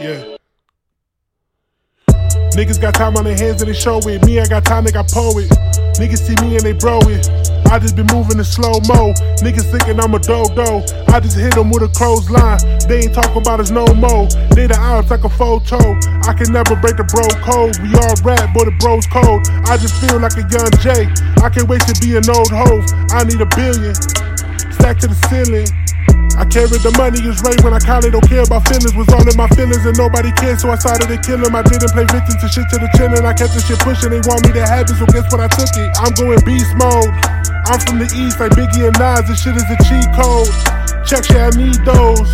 Yeah. Niggas got time on their hands and they show it. Me, I got time, they got poet. Niggas see me and they bro it. I just been moving in slow mo. Niggas thinking I'm a dodo. I just hit them with a clothesline. They ain't talking about us no more. They the odds like a photo. I can never break the bro code. We all rap, but the bro's cold. I just feel like a young Jay. I can't wait to be an old hoe. I need a billion. Stack to the ceiling. I carried the money is right when I kinda don't care about feelings. Was all in my feelings and nobody cared, so I started to kill him. I didn't play victim to shit to the chin and I kept the shit pushing. They want me to have it, so guess what? I took it. I'm going beast mode. I'm from the east like Biggie and Nas. This shit is a cheat code. Check shit, I need those.